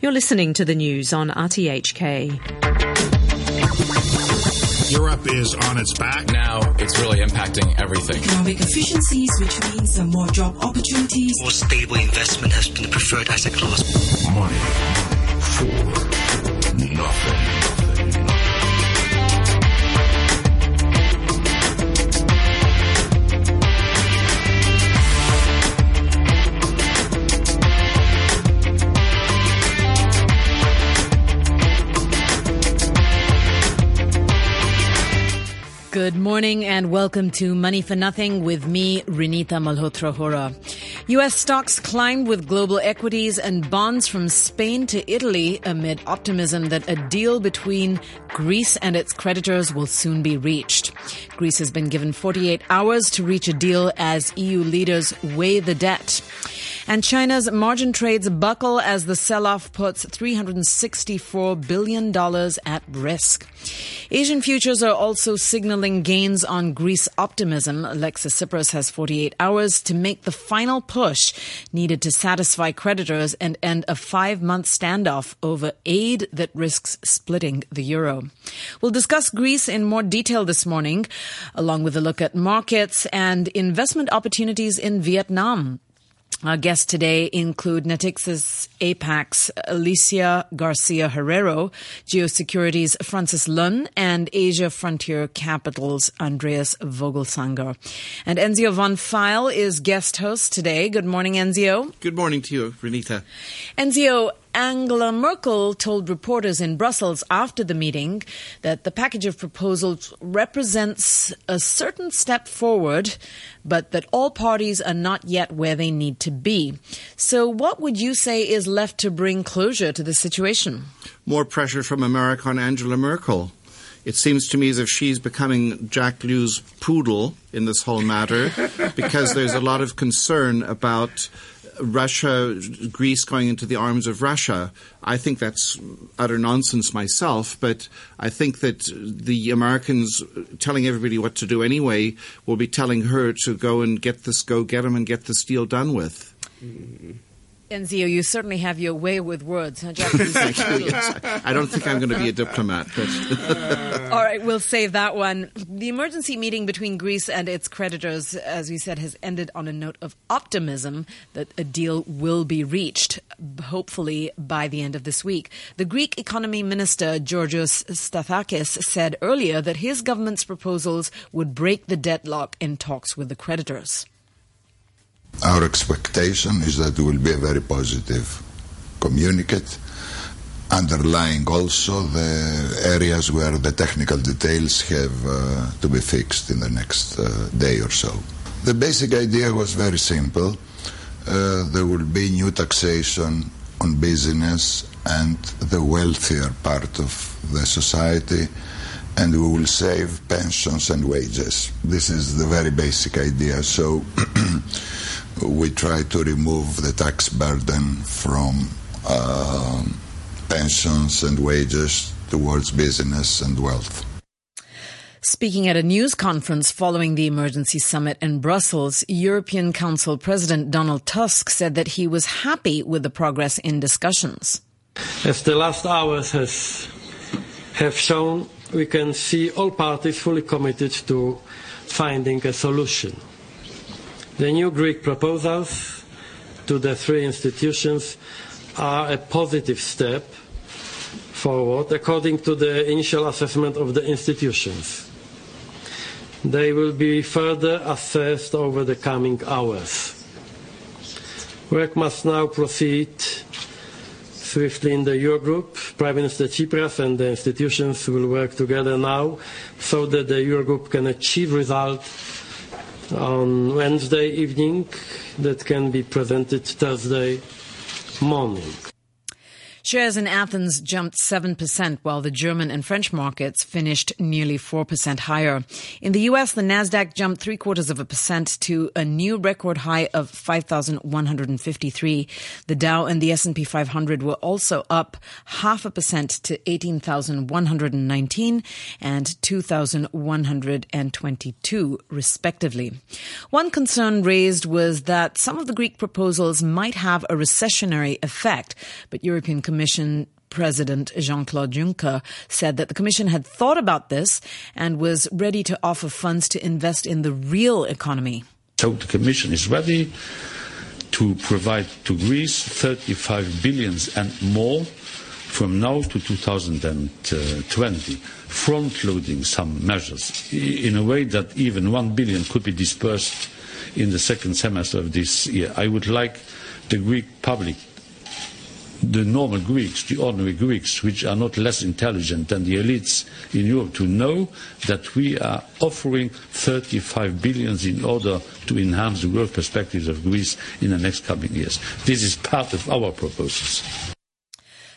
You're listening to the news on RTHK. Europe is on its back. Now it's really impacting everything. Economic efficiencies, which means some more job opportunities. More stable investment has been the preferred asset class. Money for nothing. Good morning and welcome to Money for Nothing with me, Renita Malhotra Hora. U.S. stocks climbed with global equities and bonds from Spain to Italy amid optimism that a deal between Greece and its creditors will soon be reached. Greece has been given 48 hours to reach a deal as EU leaders weigh the debt. And China's margin trades buckle as the sell-off puts $364 billion at risk. Asian futures are also signaling gains on Greece optimism. Alexis Tsipras has 48 hours to make the final push needed to satisfy creditors and end a five-month standoff over aid that risks splitting the euro. We'll discuss Greece in more detail this morning, along with a look at markets and investment opportunities in Vietnam. Our guests today include Natixis APAC's Alicia Garcia Herrero, Geosecurities Francis Lun, and Asia Frontier Capital's Andreas Vogelsanger. And Enzio von Pfeil is guest host today. Good morning, Enzio. Good morning to you, Renita. Enzio, Angela Merkel told reporters in Brussels after the meeting that the package of proposals represents a certain step forward, but that all parties are not yet where they need to be. So, what would you say is left to bring closure to the situation? More pressure from America on Angela Merkel. It seems to me as if she's becoming Jack Lew's poodle in this whole matter because there's a lot of concern about Russia, Greece going into the arms of Russia. I think that's utter nonsense myself, but I think that the Americans telling everybody what to do anyway will be telling her to go and get this, go get them and get this deal done with. Mm-hmm. Enzio, you certainly have your way with words, huh, Jack? I don't think I'm going to be a diplomat. But All right, we'll save that one. The emergency meeting between Greece and its creditors, as we said, has ended on a note of optimism that a deal will be reached, hopefully by the end of this week. The Greek economy minister, Georgios Stathakis, said earlier that his government's proposals would break the deadlock in talks with the creditors. Our expectation is that it will be a very positive communiqué, underlying also the areas where the technical details have uh, to be fixed in the next uh, day or so. The basic idea was very simple. Uh, there will be new taxation on business and the wealthier part of the society and we will save pensions and wages. This is the very basic idea. So we try to remove the tax burden from uh, pensions and wages towards business and wealth. Speaking at a news conference following the emergency summit in Brussels, European Council President Donald Tusk said that he was happy with the progress in discussions. As the last hours has, have shown, we can see all parties fully committed to finding a solution. The new Greek proposals to the three institutions are a positive step forward according to the initial assessment of the institutions. They will be further assessed over the coming hours. Work must now proceed swiftly in the Eurogroup. Prime Minister Tsipras and the institutions will work together now so that the Eurogroup can achieve results on Wednesday evening that can be presented Thursday morning. Shares in Athens jumped 7%, while the German and French markets finished nearly 4% higher. In the U.S., the Nasdaq jumped three quarters of a percent to a new record high of 5,153. The Dow and the S&P 500 were also up half a percent to 18,119 and 2,122, respectively. One concern raised was that some of the Greek proposals might have a recessionary effect, but European Commission President Jean-Claude Juncker said that the Commission had thought about this and was ready to offer funds to invest in the real economy. So the Commission is ready to provide to Greece 35 billions and more from now to 2020, front-loading some measures in a way that even 1 billion could be dispersed in the second semester of this year. I would like the Greek public the normal Greeks, the ordinary Greeks, which are not less intelligent than the elites in Europe, to know that we are offering 35 billions in order to enhance the growth perspectives of Greece in the next coming years. This is part of our proposals.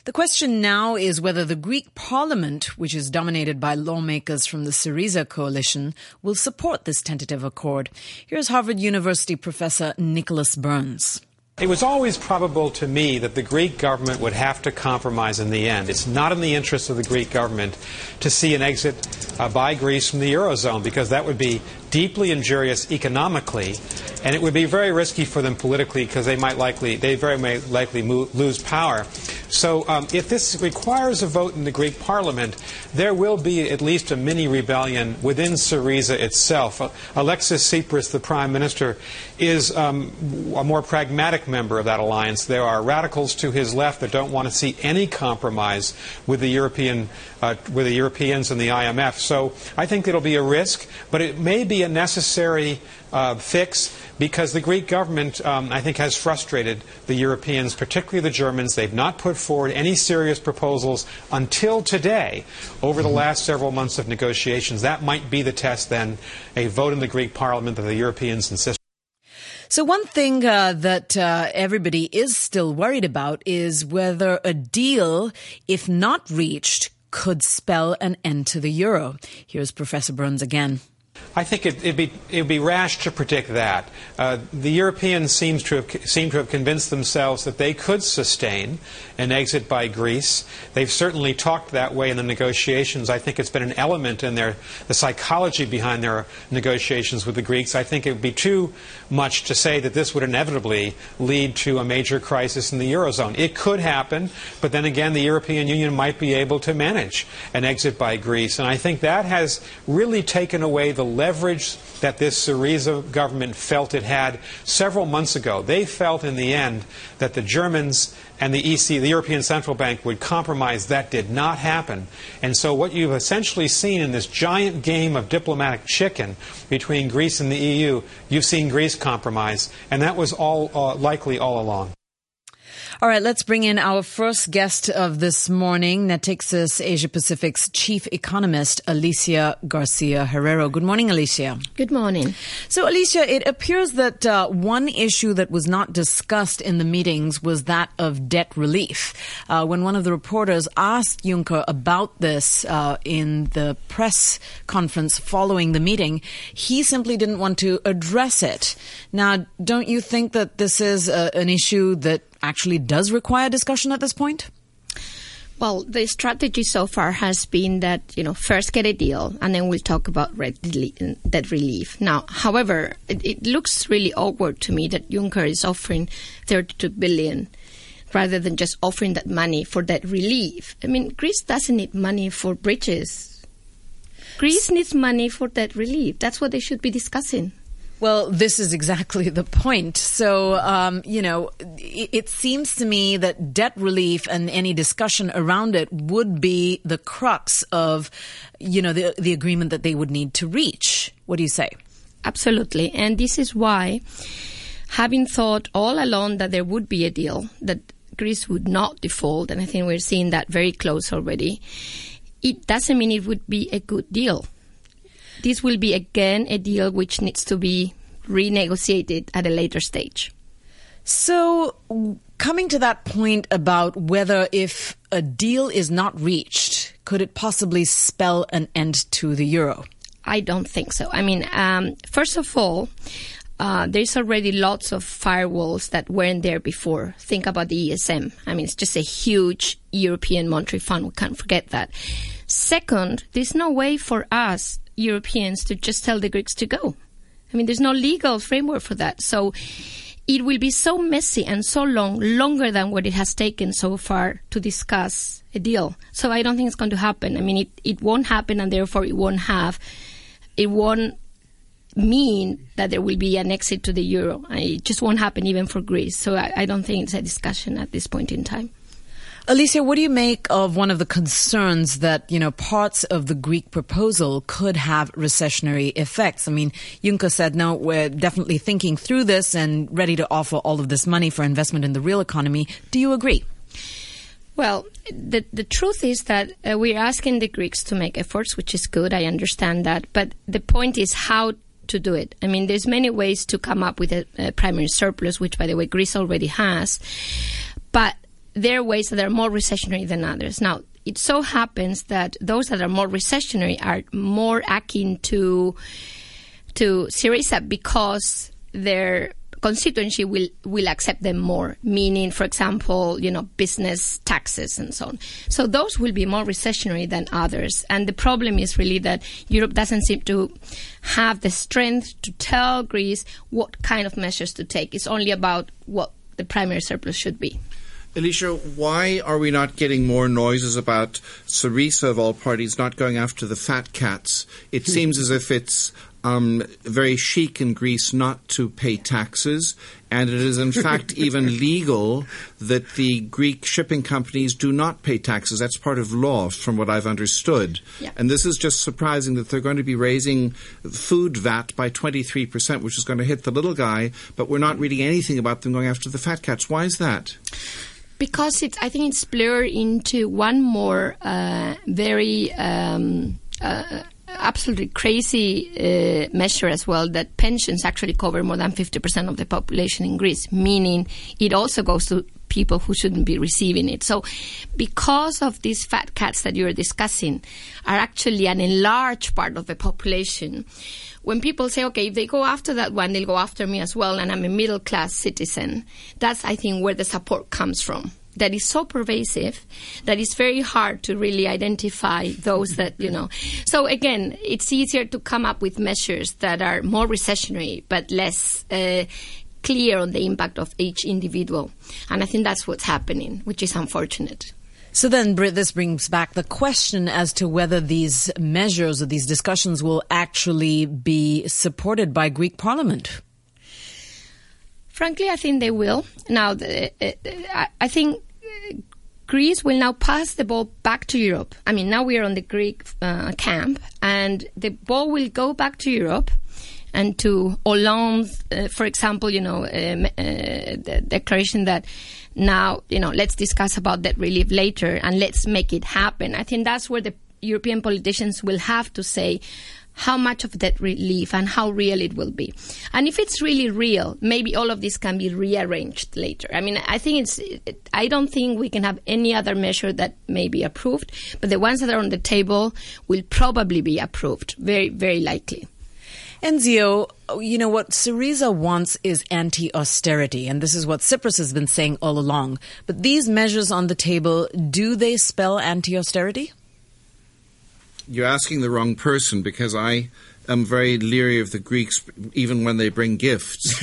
The question now is whether the Greek parliament, which is dominated by lawmakers from the Syriza coalition, will support this tentative accord. Here's Harvard University professor Nicholas Burns. It was always probable to me that the Greek government would have to compromise in the end. It's not in the interest of the Greek government to see an exit uh, by Greece from the Eurozone because that would be deeply injurious economically and it would be very risky for them politically because they might likely they very may likely lose power. So um, if this requires a vote in the Greek parliament, there will be at least a mini rebellion within Syriza itself. Uh, Alexis Tsipras, the prime minister, is um, a more pragmatic member of that alliance. There are radicals to his left that don't want to see any compromise with the European uh, with the Europeans and the IMF. So I think it'll be a risk, but it may be a necessary uh, fix because the Greek government, um, I think, has frustrated the Europeans, particularly the Germans. They've not put forward any serious proposals until today over the last several months of negotiations. That might be the test then, a vote in the Greek parliament that the Europeans insist. So one thing uh, that uh, everybody is still worried about is whether a deal, if not reached, could spell an end to the euro. Here's Professor Burns again. I think it, would be it would be rash to predict that. Uh, the Europeans to have seem to have convinced themselves that they could sustain an exit by Greece. They've certainly talked that way in the negotiations. I think it's been an element in their the psychology behind their negotiations with the Greeks. I think it would be too much to say that this would inevitably lead to a major crisis in the eurozone. It could happen, but then again, the European Union might be able to manage an exit by Greece, and I think that has really taken away the leverage that this Syriza government felt it had several months ago. They felt in the end that the Germans and the EC, the European Central Bank, would compromise. That did not happen. And so what you've essentially seen in this giant game of diplomatic chicken between Greece and the EU, you've seen Greece compromise. And that was all uh, likely all along. All right, let's bring in our first guest of this morning, Natixis Asia Pacific's chief economist, Alicia Garcia Herrero. Good morning, Alicia. Good morning. So, Alicia, it appears that uh, one issue that was not discussed in the meetings was that of debt relief. Uh, when one of the reporters asked Juncker about this uh, in the press conference following the meeting, he simply didn't want to address it. Now, don't you think that this is uh, an issue that actually does require discussion at this point? Well, the strategy so far has been that, you know, first get a deal and then we'll talk about debt relief. Now, however, it, it looks really awkward to me that Juncker is offering 32 billion rather than just offering that money for debt relief. I mean, Greece doesn't need money for bridges. Greece needs money for debt relief. That's what they should be discussing. Well, this is exactly the point. So, um, you know, it, it, seems to me that debt relief and any discussion around it would be the crux of, you know, the, the agreement that they would need to reach. What do you say? Absolutely. And this is why, having thought all along that there would be a deal, that Greece would not default, and I think we're seeing that very close already, it doesn't mean it would be a good deal this will be again a deal which needs to be renegotiated at a later stage. So, coming to that point about whether if a deal is not reached, could it possibly spell an end to the euro? I don't think so. I mean, um, first of all, uh, there's already lots of firewalls that weren't there before. Think about the ESM. I mean, it's just a huge European monetary fund. We can't forget that. Second, there's no way for us Europeans to just tell the Greeks to go. I mean, there's no legal framework for that. So it will be so messy and so long, longer than what it has taken so far to discuss a deal. So I don't think it's going to happen. I mean, it, it won't happen, and therefore it won't have, it won't mean that there will be an exit to the euro. It just won't happen even for Greece. So I, I don't think it's a discussion at this point in time. Alicia, what do you make of one of the concerns that, you know, parts of the Greek proposal could have recessionary effects? I mean, Juncker said, no, we're definitely thinking through this and ready to offer all of this money for investment in the real economy. Do you agree? Well, the the truth is that uh, we're asking the Greeks to make efforts, which is good. I understand that, but the point is how to do it. I mean, there's many ways to come up with a, a primary surplus, which, by the way, Greece already has. But there are ways that are more recessionary than others. Now, it so happens that those that are more recessionary are more akin to to Syriza because their constituency will will accept them more. Meaning, for example, you know, business taxes and so on. So those will be more recessionary than others. And the problem is really that Europe doesn't seem to have the strength to tell Greece what kind of measures to take. It's only about what the primary surplus should be. Alicia, why are we not getting more noises about Syriza of all parties not going after the fat cats? It seems as if it's um, very chic in Greece not to pay taxes, and it is in fact even legal that the Greek shipping companies do not pay taxes. That's part of law, from what I've understood. Yeah. And this is just surprising that they're going to be raising food VAT by 23%, which is going to hit the little guy, but we're not reading anything about them going after the fat cats. Why is that? Because it's I think it's blurred into one more uh, very um, uh, absolutely crazy uh, measure as well that pensions actually cover more than 50% of the population in Greece, meaning it also goes to people who shouldn't be receiving it. So, because of these fat cats that you're discussing, are actually an enlarged part of the population. When people say, okay, if they go after that one, they'll go after me as well, and I'm a middle class citizen, that's, I think, where the support comes from that is so pervasive that it's very hard to really identify those that you know so again it's easier to come up with measures that are more recessionary but less uh, clear on the impact of each individual and i think that's what's happening which is unfortunate So then this brings back the question as to whether these measures or these discussions will actually be supported by Greek parliament. Frankly, I think they will. Now, the, uh, I think Greece will now pass the ball back to Europe. I mean, now we are on the Greek uh, camp, and the ball will go back to Europe and to Hollande, uh, for example, you know, um, uh, the declaration that now, you know, let's discuss about debt relief later and let's make it happen. I think that's where the European politicians will have to say, how much of that relief and how real it will be. And if it's really real, maybe all of this can be rearranged later. I mean, I think it's, I don't think we can have any other measure that may be approved, but the ones that are on the table will probably be approved, very, very likely. Enzio, you know what Syriza wants is anti-austerity, and this is what Tsipras has been saying all along. But these measures on the table, do they spell anti-austerity? You're asking the wrong person because I am very leery of the Greeks even when they bring gifts.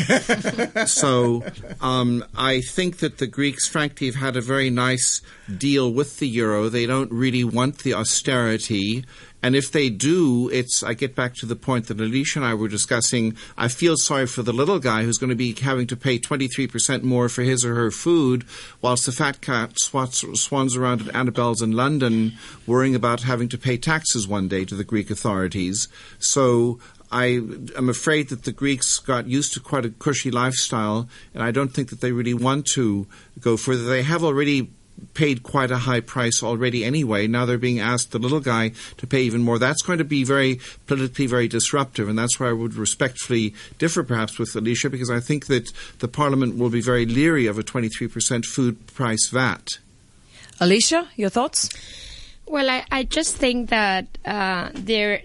so um, I think that the Greeks, frankly, have had a very nice deal with the euro. They don't really want the austerity. And if they do, it's, I get back to the point that Alicia and I were discussing. I feel sorry for the little guy who's going to be having to pay 23% more for his or her food, whilst the fat cat swats, swans around at Annabel's in London worrying about having to pay taxes one day to the Greek authorities. So I am afraid that the Greeks got used to quite a cushy lifestyle, and I don't think that they really want to go further. They have already paid quite a high price already anyway. Now they're being asked, the little guy, to pay even more. That's going to be very politically very disruptive, and that's why I would respectfully differ perhaps with Alicia, because I think that the Parliament will be very leery of a 23% food price VAT. Alicia, your thoughts? Well, I, I just think that uh, there.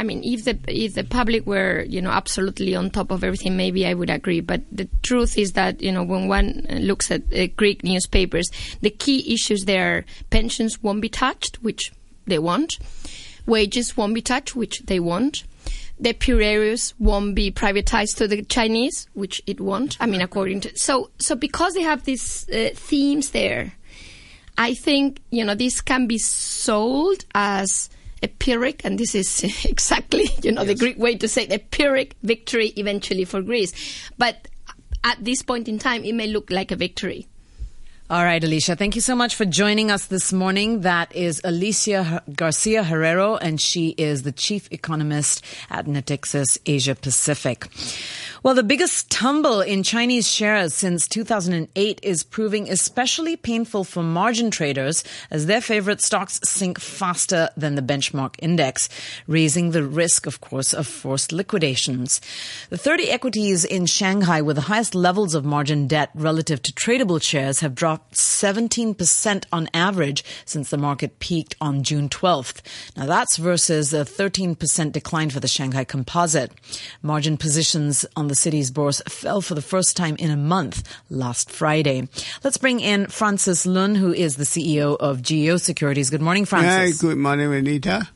I mean, if the if the public were you know absolutely on top of everything, maybe I would agree. But the truth is that you know when one looks at uh, Greek newspapers, the key issues there: pensions won't be touched, which they won't; wages won't be touched, which they won't; the Piraeus won't be privatized to the Chinese, which it won't. I mean, according to so so because they have these uh, themes there I think, you know, this can be sold as a Pyrrhic, and this is exactly, you know, yes. the Greek way to say it, a Pyrrhic victory eventually for Greece. But at this point in time, it may look like a victory. All right, Alicia, thank you so much for joining us this morning. That is Alicia Garcia Herrero, and she is the chief economist at Natixis Asia Pacific. Well, the biggest tumble in Chinese shares since 2008 is proving especially painful for margin traders as their favorite stocks sink faster than the benchmark index, raising the risk, of course, of forced liquidations. The 30 equities in Shanghai with the highest levels of margin debt relative to tradable shares have dropped 17% on average since the market peaked on June 12th. Now that's versus a 13% decline for the Shanghai Composite. Margin positions on the city's bourse fell for the first time in a month last Friday. Let's bring in Francis Lun, who is the CEO of GEO Securities. Good morning, Francis. Hi, good morning, Anita.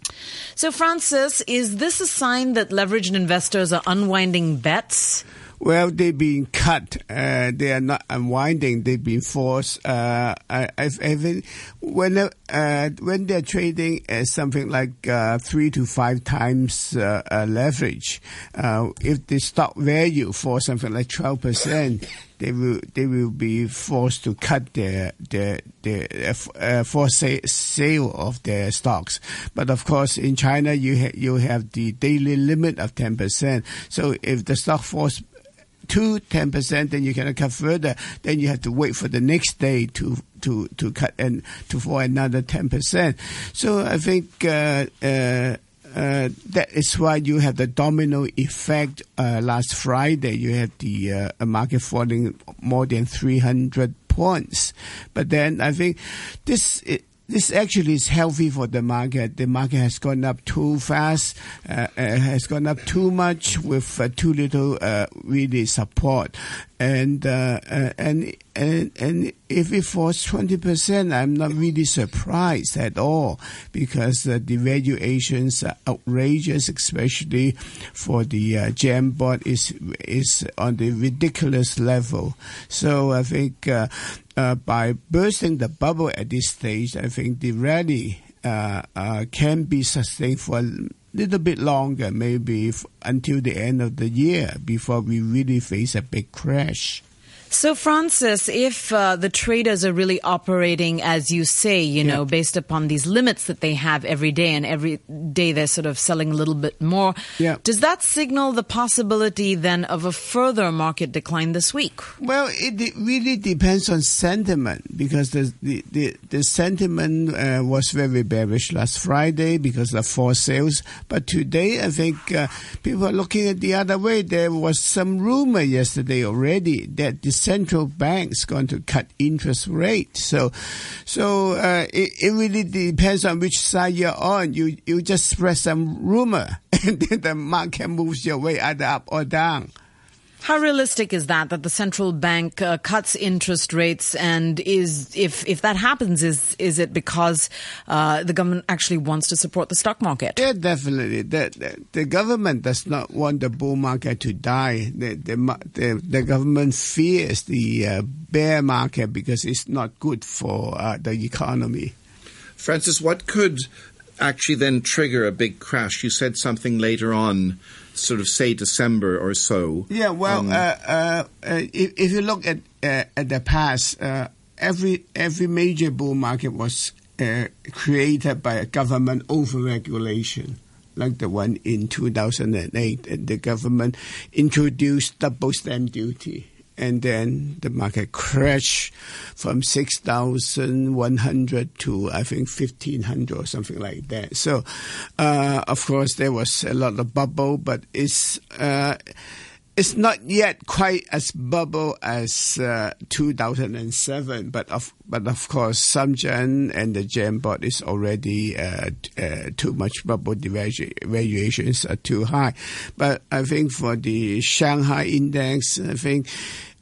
So, Francis, is this a sign that leveraged investors are unwinding bets? Well, they've been cut. Uh, they are not unwinding. They've been forced. Uh, I, I've, I've, when uh, when they're trading at something like uh, three to five times uh, uh, leverage, if the stock value for something like twelve percent, they will they will be forced to cut their their their uh, sale of their stocks. But of course, in China, you ha- you have the daily limit of ten percent. So if the stock falls to 10%, then you cannot cut further. Then you have to wait for the next day to to to cut and to for another 10%. So I think uh, uh, uh, that is why you have the domino effect. Uh, last Friday, you had the uh, market falling more than 300 points. But then I think this. This actually is healthy for the market. The market has gone up too fast, uh, uh, has gone up too much with uh, too little uh, really support, and uh, uh, and and and if it falls twenty percent, I'm not really surprised at all because the valuations are outrageous, especially for the GEM board is is on the ridiculous level. So I think uh, by bursting the bubble at this stage, I think the rally uh, uh, can be sustained for a little bit longer, maybe f- until the end of the year before we really face a big crash. So, Francis, if uh, the traders are really operating, as you say, you know, based upon these limits that they have every day, and every day they're sort of selling a little bit more, yeah. does that signal the possibility then of a further market decline this week? Well, it really depends on sentiment because the the, the, the sentiment uh, was very bearish last Friday because of four sales, but today I think uh, people are looking at the other way. There was some rumor yesterday already that the central bank's going to cut interest rate. So, so uh, it, it really depends on which side you're on. You you just spread some rumor, and then the market moves your way either up or down. How realistic is that that the central bank uh, cuts interest rates and is if if that happens is is it because uh, the government actually wants to support the stock market? Yeah, definitely. The, the, the government does not want the bull market to die. The the the, the government fears the uh, bear market because it's not good for uh, the economy. Francis, what could actually then trigger a big crash? You said something later on sort of say December or so. Yeah, well, um, uh, uh, uh, if, if, you look at uh, at the past, uh, every every major bull market was uh, created by a government overregulation, like the one in 2008, and the government introduced double stamp duty and then the market crashed from 6,100 to I think 1,500 or something like that. So, uh, of course, there was a lot of bubble, but it's uh, it's not yet quite as bubble as uh, 2007, but of but of course, Shenzhen and the GEM board is already uh, uh, too much bubble. The valuations are too high. But I think for the Shanghai index, I think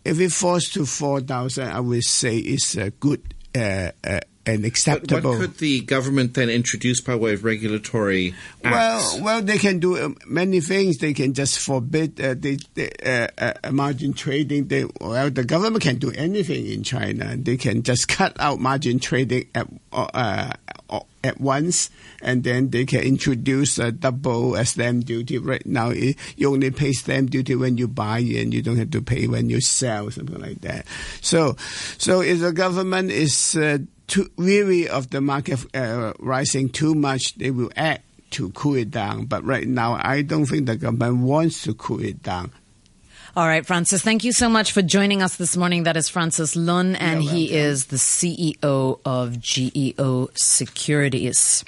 if it falls to 4,000, I would say it's a good uh, uh, and acceptable. But what could the government then introduce by way of regulatory acts? Well, well, they can do uh, many things. They can just forbid uh, the, the uh, uh, margin trading. They, well, the government can do anything in China. They can just cut out margin trading at uh, at once, and then they can introduce a double stamp duty. Right now, you only pay stamp duty when you buy, and you don't have to pay when you sell, something like that. So, so if the government is uh, too weary of the market uh, rising too much, they will act to cool it down. But right now, I don't think the government wants to cool it down. All right, Francis, thank you so much for joining us this morning. That is Francis Lun, and he is the CEO of GEO Securities.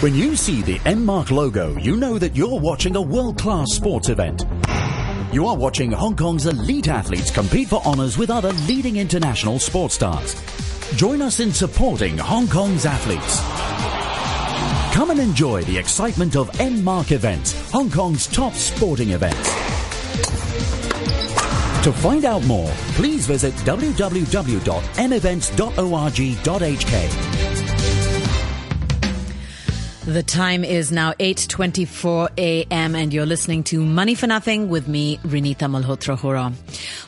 When you see the M Mark logo, you know that you're watching a world class sports event. You are watching Hong Kong's elite athletes compete for honours with other leading international sports stars. Join us in supporting Hong Kong's athletes. Come and enjoy the excitement of M Mark events, Hong Kong's top sporting events. To find out more, please visit www.mevents.org.hk. The time is now 8:24 a.m. and you're listening to Money for Nothing with me, Renita Malhotra Hora.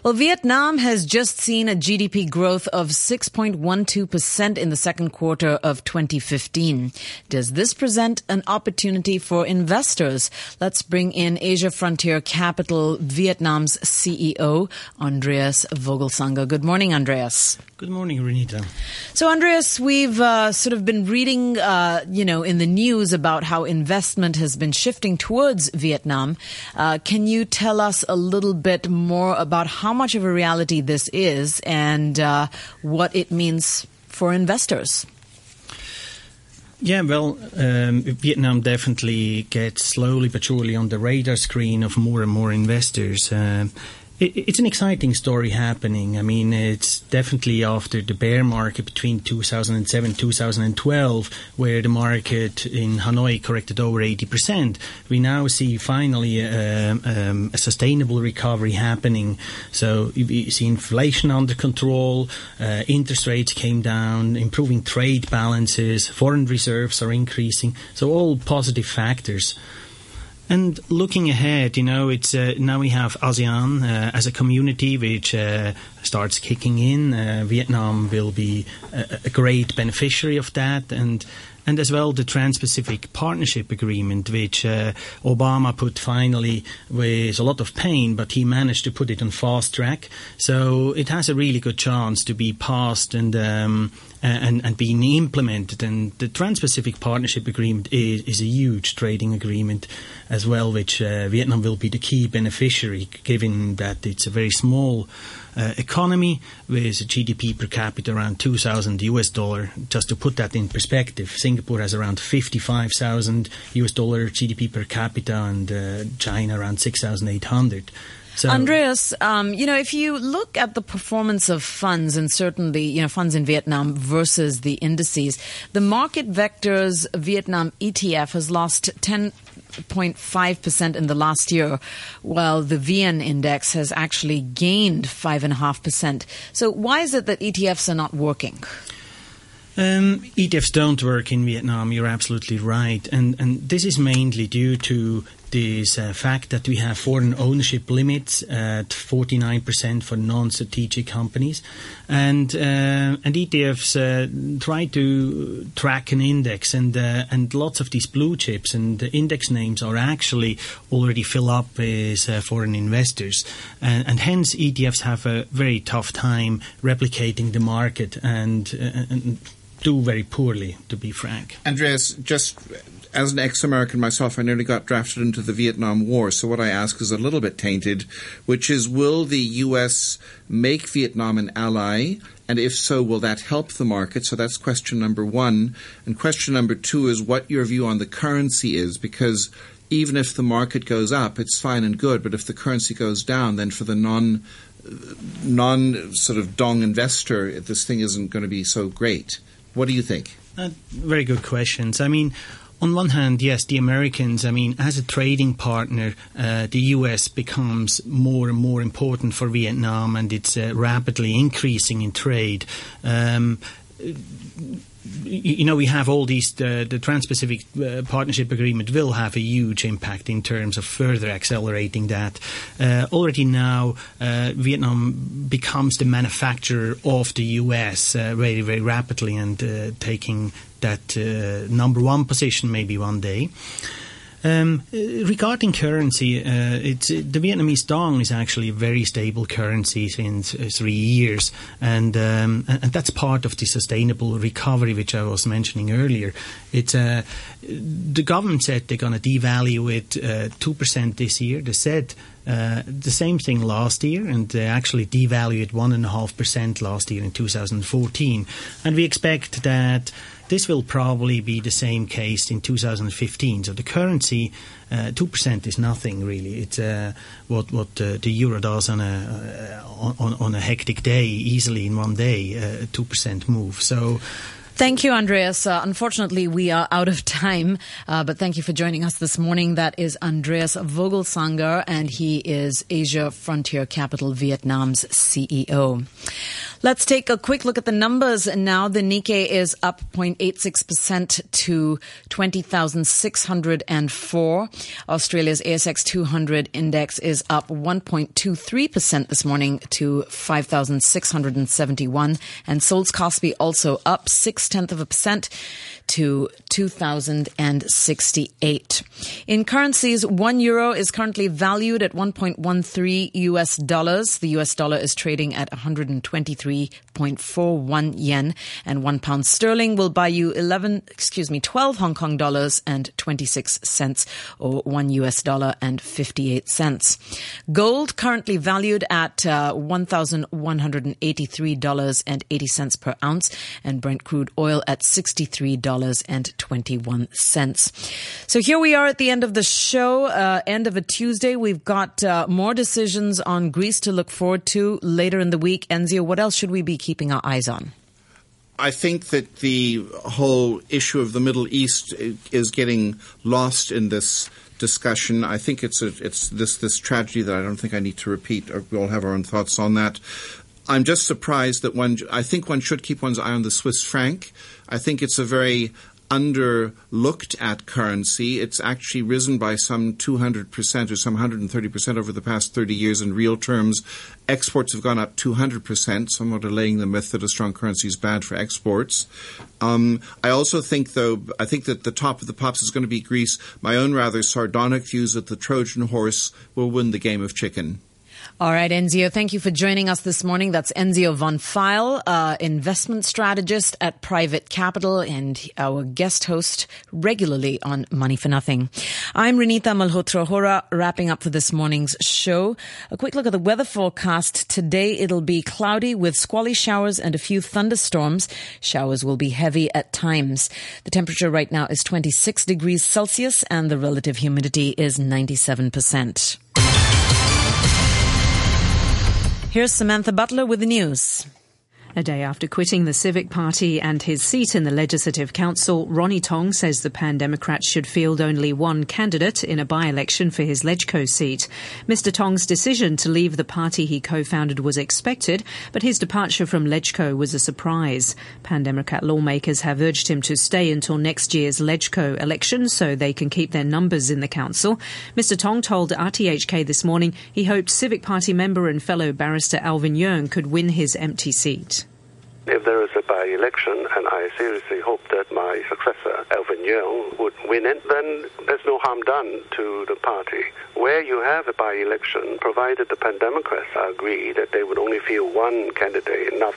Well, Vietnam has just seen a GDP growth of 6.12% in the second quarter of 2015. Does this present an opportunity for investors? Let's bring in Asia Frontier Capital Vietnam's CEO, Andreas Vogelsanger. Good morning, Andreas. Good morning, Renita. So, Andreas, we've uh, sort of been reading, uh, you know, in the news about how investment has been shifting towards Vietnam. Uh, can you tell us a little bit more about how much of a reality this is and uh, what it means for investors? Yeah, well, um, Vietnam definitely gets slowly but surely on the radar screen of more and more investors. Uh, it's an exciting story happening. I mean, it's definitely after the bear market between 2007 2012, where the market in Hanoi corrected over 80%. We now see finally a, um, a sustainable recovery happening. So you see inflation under control, uh, interest rates came down, improving trade balances, foreign reserves are increasing. So all positive factors. And looking ahead, you know, it's uh, now we have ASEAN uh, as a community which uh, starts kicking in. Uh, Vietnam will be a, a, great beneficiary of that, and and as well the Trans-Pacific Partnership Agreement, which uh, Obama put finally with a lot of pain, but he managed to put it on fast track. So it has a really good chance to be passed and um, and, and being implemented. And the Trans-Pacific Partnership Agreement is, is a huge trading agreement as well, which uh, Vietnam will be the key beneficiary, given that it's a very small uh, economy with a GDP per capita around 2,000 US dollar. Just to put that in perspective, Singapore has around 55,000 US dollar GDP per capita, and uh, China around 6,800. So, Andreas, um, you know, if you look at the performance of funds and certainly, you know, funds in Vietnam versus the indices, the market vectors Vietnam ETF has lost 10 0.5% in the last year, while the VN index has actually gained 5.5%. So, why is it that ETFs are not working? Um, ETFs don't work in Vietnam. You're absolutely right, and and this is mainly due to this uh, fact that we have foreign ownership limits at 49% for non-strategic companies, and uh, and ETFs uh, try to track an index, and uh, and lots of these blue chips and the index names are actually already fill up with uh, foreign investors, and, and, hence ETFs have a very tough time replicating the market and, uh, and do very poorly, to be frank. Andreas, just as an ex-American myself, I nearly got drafted into the Vietnam War. So what I ask is a little bit tainted, which is, will the U.S. make Vietnam an ally? And if so, will that help the market? So that's question number one. And question number two is what your view on the currency is, because even if the market goes up, it's fine and good. But if the currency goes down, then for the non non sort of dong investor, this thing isn't going to be so great. What do you think? Uh, very good questions. I mean, on one hand, yes, the Americans, I mean, as a trading partner, uh, the US becomes more and more important for Vietnam and it's uh, rapidly increasing in trade. Um, you know, we have all these, uh, the Trans Pacific uh, Partnership Agreement will have a huge impact in terms of further accelerating that. Uh, already now, uh, Vietnam becomes the manufacturer of the US uh, very, very rapidly and uh, taking that number one position maybe one day. Um, regarding currency, uh, it's, the Vietnamese dong is actually a very stable currency since uh, three years, and, um, and that's part of the sustainable recovery which I was mentioning earlier. It's uh, the government said they're going to devalue it uh, two percent this year. They said uh, the same thing last year, and they actually devalued 1.5% last year in 2014. And we expect that this will probably be the same case in 2015. So the currency, uh, two percent is nothing really. It's uh, what what uh, the euro does on a uh, on, on a hectic day, easily in one day, uh, two percent move. So. Thank you, Andreas. Uh, unfortunately, we are out of time, uh, but thank you for joining us this morning. That is Andreas Vogelsanger, and he is Asia Frontier Capital Vietnam's CEO. Let's take a quick look at the numbers now. The Nikkei is up 0.86% to 20,604. Australia's ASX 200 index is up 1.23% this morning to 5,671. And Seoul's Kospi also up six tenth of a percent to 2,068. In currencies, one euro is currently valued at 1.13 US dollars. The US dollar is trading at 123.41 yen, and one pound sterling will buy you 11, excuse me, 12 Hong Kong dollars and 26 cents, or one US dollar and 58 cents. Gold currently valued at uh, $1,183.80 per ounce, and Brent crude oil at $63.21. So here we are at the end of the show, uh, end of a Tuesday. We've got uh, more decisions on Greece to look forward to later in the week. Enzio, what else should we be keeping our eyes on? I think that the whole issue of the Middle East is getting lost in this discussion. I think it's a, it's this this tragedy that I don't think I need to repeat. We all have our own thoughts on that. I'm just surprised that one. I think one should keep one's eye on the Swiss franc. I think it's a very underlooked at currency. It's actually risen by some 200% or some 130% over the past 30 years in real terms. Exports have gone up 200%, somewhat allaying the myth that a strong currency is bad for exports. Um, I also think, though, I think that the top of the pops is going to be Greece. My own rather sardonic views that the Trojan horse will win the game of chicken. All right, Enzio, thank you for joining us this morning. That's Enzio von Pfeil, uh, investment strategist at Private Capital and our guest host regularly on Money for Nothing. I'm Renita Malhotra Hora, wrapping up for this morning's show. A quick look at the weather forecast. Today it'll be cloudy with squally showers and a few thunderstorms. Showers will be heavy at times. The temperature right now is 26 degrees Celsius and the relative humidity is 97%. Here's Samantha Butler with the news. A day after quitting the Civic Party and his seat in the Legislative Council, Ronny Tong says the Pan Democrats should field only one candidate in a by-election for his Legco seat. Mr Tong's decision to leave the party he co-founded was expected, but his departure from Legco was a surprise. Pan Democrat lawmakers have urged him to stay until next year's Legco election so they can keep their numbers in the council. Mr Tong told RTHK this morning he hoped Civic Party member and fellow barrister Alvin Yeung could win his empty seat. If there is a by-election, and I seriously hope that my successor, Alvin Yeung, would win it, then there's no harm done to the party. Where you have a by-election, provided the Pan Democrats agree that they would only field one candidate, not